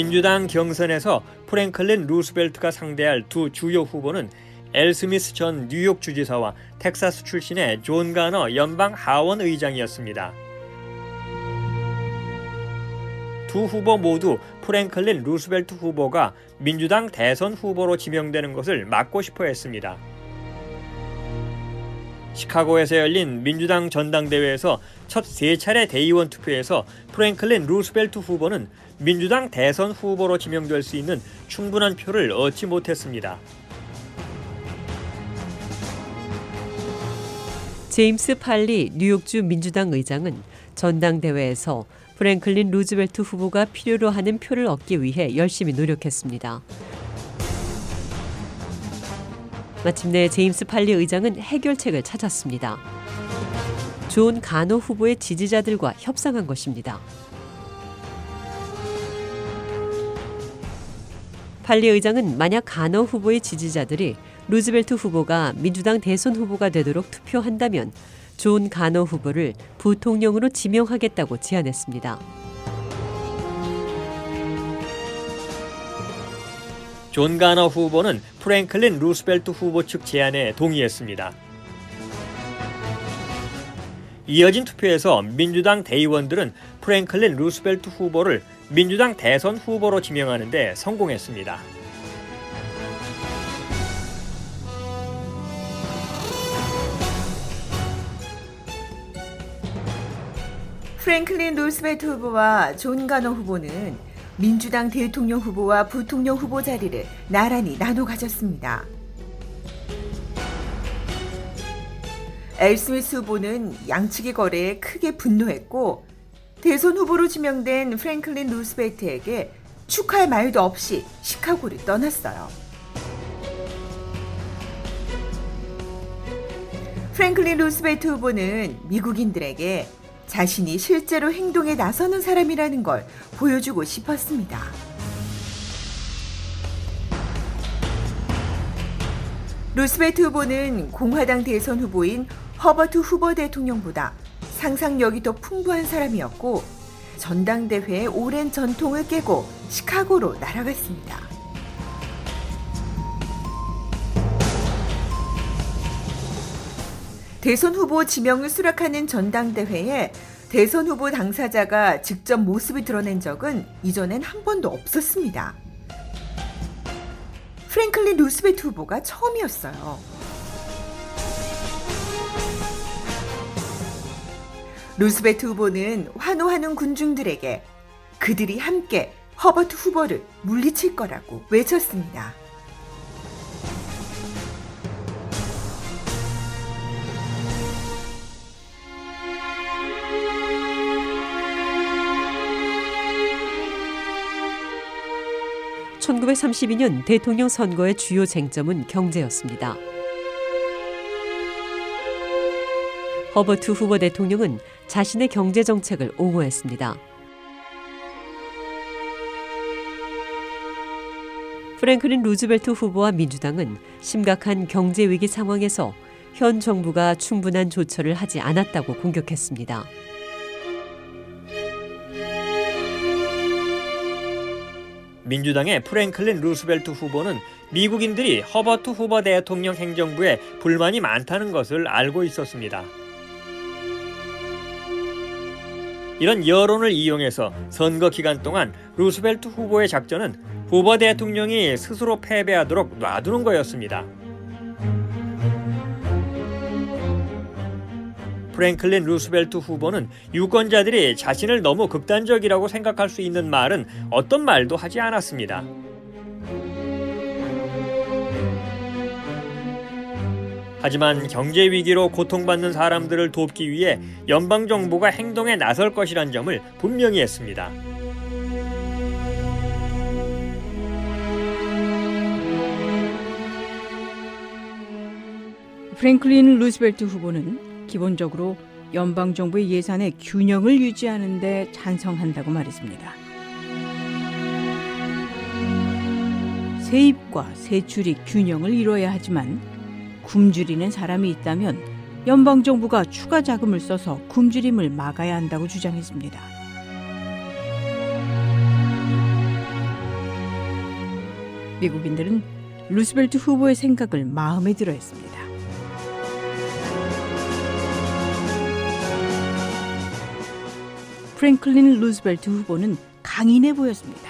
민주당 경선에서 프랭클린 루스벨트가 상대할 두 주요 후보는 엘 스미스 전 뉴욕 주지사와 텍사스 출신의 존 가너 연방 하원 의장이었습니다. 두 후보 모두 프랭클린 루스벨트 후보가 민주당 대선 후보로 지명되는 것을 막고 싶어 했습니다. 시카고에서 열린 민주당 전당대회에서 첫 세 차례 대의원 투표에서 프랭클린 루스벨트 후보는 민주당 대선 후보로 지명될 수 있는 충분한 표를 얻지 못했습니다. 제임스 팔리 뉴욕주 민주당 의장은 전당대회에서 프랭클린 루즈벨트 후보가 필요로 하는 표를 얻기 위해 열심히 노력했습니다. 마침내 제임스 팔리 의장은 해결책을 찾았습니다. 존 가너 후보의 지지자들과 협상한 것입니다. 팔리 의장은 만약 가너 후보의 지지자들이 루즈벨트 후보가 민주당 대선 후보가 되도록 투표한다면 존 가너 후보를 부통령으로 지명하겠다고 제안했습니다. 존 가너 후보는 프랭클린 루스벨트 후보 측 제안에 동의했습니다. 이어진 투표에서 민주당 대의원들은 프랭클린 루스벨트 후보를 민주당 대선 후보로 지명하는데 성공했습니다. 프랭클린 루스벨트 후보와 존 가너 후보는 민주당 대통령 후보와 부통령 후보 자리를 나란히 나눠 가졌습니다. 엘 스미스 후보는 양측의 거래에 크게 분노했고 대선 후보로 지명된 프랭클린 루스벨트에게 축하의 말도 없이 시카고를 떠났어요. 프랭클린 루스벨트 후보는 미국인들에게 자신이 실제로 행동에 나서는 사람이라는 걸 보여주고 싶었습니다. 루스벨트 후보는 공화당 대선 후보인 허버트 후보 대통령보다 상상력이 더 풍부한 사람이었고 전당대회의 오랜 전통을 깨고 시카고로 날아갔습니다. 대선 후보 지명을 수락하는 전당대회에 대선 후보 당사자가 직접 모습을 드러낸 적은 이전엔 한 번도 없었습니다. 프랭클린 루스벨트 후보가 처음이었어요. 루스벨트 후보는 환호하는 군중들에게 그들이 함께 허버트 후버를 물리칠 거라고 외쳤습니다. (1932년) 대통령 선거의 주요 쟁점은 경제였습니다. 허버트 후보 대통령은 자신의 경제 정책을 옹호했습니다. 프랭클린 루즈벨트 후보와 민주당은 심각한 경제 위기 상황에서 현 정부가 충분한 조처를 하지 않았다고 공격했습니다. 민주당의 프랭클린 루스벨트 후보는 미국인들이 허버트 후버 대통령 행정부에 불만이 많다는 것을 알고 있었습니다. 이런 여론을 이용해서 선거 기간 동안 루스벨트 후보의 작전은 후버 대통령이 스스로 패배하도록 놔두는 거였습니다. 프랭클린 루스벨트 후보는 유권자들이 자신을 너무 극단적이라고 생각할 수 있는 말은 어떤 말도 하지 않았습니다. 하지만 경제 위기로 고통받는 사람들을 돕기 위해 연방 정부가 행동에 나설 것이란 점을 분명히 했습니다. 프랭클린 루스벨트 후보는 기본적으로 연방 정부의 예산의 균형을 유지하는 데 찬성한다고 말했습니다. 세입과 세출이 균형을 이뤄야 하지만 굶주리는 사람이 있다면 연방 정부가 추가 자금을 써서 굶주림을 막아야 한다고 주장했습니다. 미국인들은 루스벨트 후보의 생각을 마음에 들어 했습니다. 프랭클린 루스벨트 후보는 강인해 보였습니다.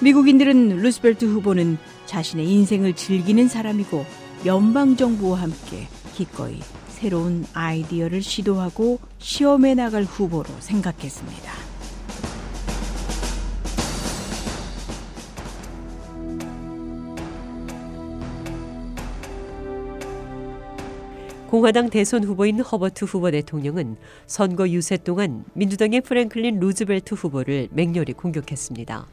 미국인들은 루스벨트 후보는 자신의 인생을 즐기는 사람이고 연방 정부와 함께 기꺼이 새로운 아이디어를 시도하고 시험해 나갈 후보로 생각했습니다. 공화당 대선 후보인 허버트 후버 대통령은 선거 유세 동안 민주당의 프랭클린 루즈벨트 후보를 맹렬히 공격했습니다.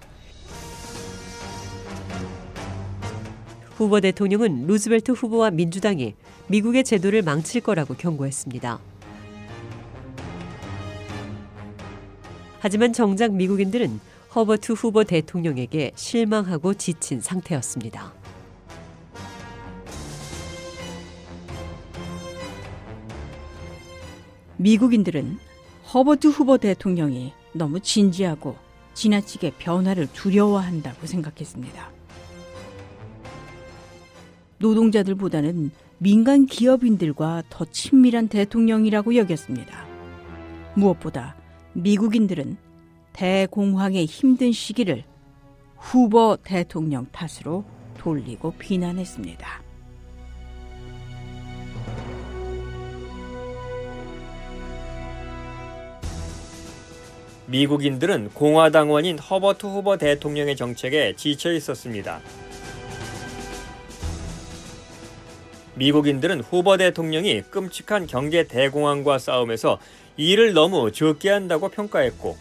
후보 대통령은 루즈벨트 후보와 민주당이 미국의 제도를 망칠 거라고 경고했습니다. 하지만 정작 미국인들은 허버트 후보 대통령에게 실망하고 지친 상태였습니다. 미국인들은 허버트 후보 대통령이 너무 진지하고 지나치게 변화를 두려워한다고 생각했습니다. 노동자들보다는 민간 기업인들과 더 친밀한 대통령이라고 여겼습니다. 무엇보다 미국인들은 대공황의 힘든 시기를 후보 대통령 탓으로 돌리고 비난했습니다. 미국인들은 공화당원인 허버트 후보 대통령의 정책에 지쳐 있었습니다. 미국인들은 후보 대통령이 끔찍한 경제 대공황과 싸움에서 일을 너무 적게 한다고 평가했고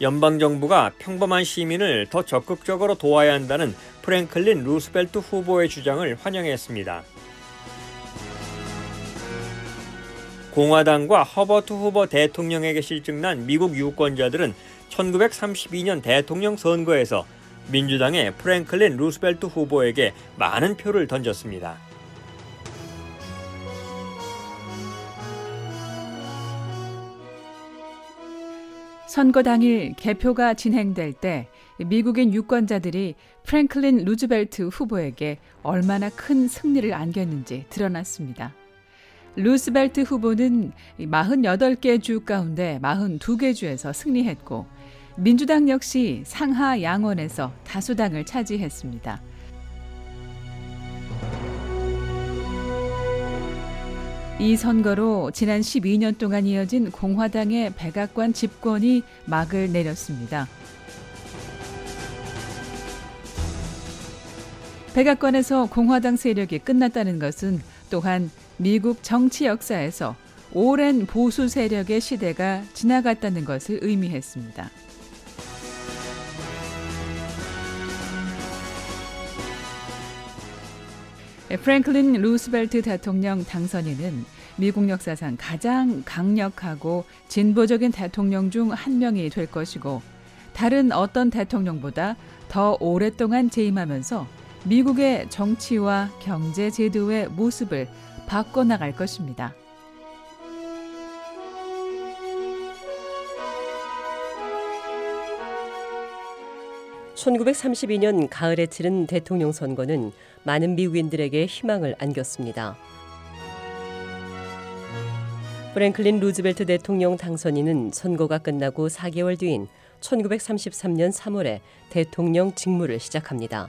연방정부가 평범한 시민을 더 적극적으로 도와야 한다는 프랭클린 루스벨트 후보의 주장을 환영했습니다. 공화당과 허버트 후버 대통령에게 싫증난 미국 유권자들은 1932년 대통령 선거에서 민주당의 프랭클린 루스벨트 후보에게 많은 표를 던졌습니다. 선거 당일 개표가 진행될 때 미국인 유권자들이 프랭클린 루즈벨트 후보에게 얼마나 큰 승리를 안겼는지 드러났습니다. 루스벨트 후보는 48개 주 가운데 42개 주에서 승리했고 민주당 역시 상하 양원에서 다수당을 차지했습니다. 이 선거로 지난 12년 동안 이어진 공화당의 백악관 집권이 막을 내렸습니다. 백악관에서 공화당 세력이 끝났다는 것은 또한 미국 정치 역사에서 오랜 보수 세력의 시대가 지나갔다는 것을 의미했습니다. 프랭클린 루스벨트 대통령 당선인은 미국 역사상 가장 강력하고 진보적인 대통령 중 한 명이 될 것이고 다른 어떤 대통령보다 더 오랫동안 재임하면서 미국의 정치와 경제 제도의 모습을 바꿔나갈 것입니다. (1932년) 가을에 치른 대통령 선거는 많은 미국인들에게 희망을 안겼습니다. 프랭클린 루즈벨트 대통령 당선인은 선거가 끝나고 4개월 뒤인 1933년 3월에 대통령 직무를 시작합니다.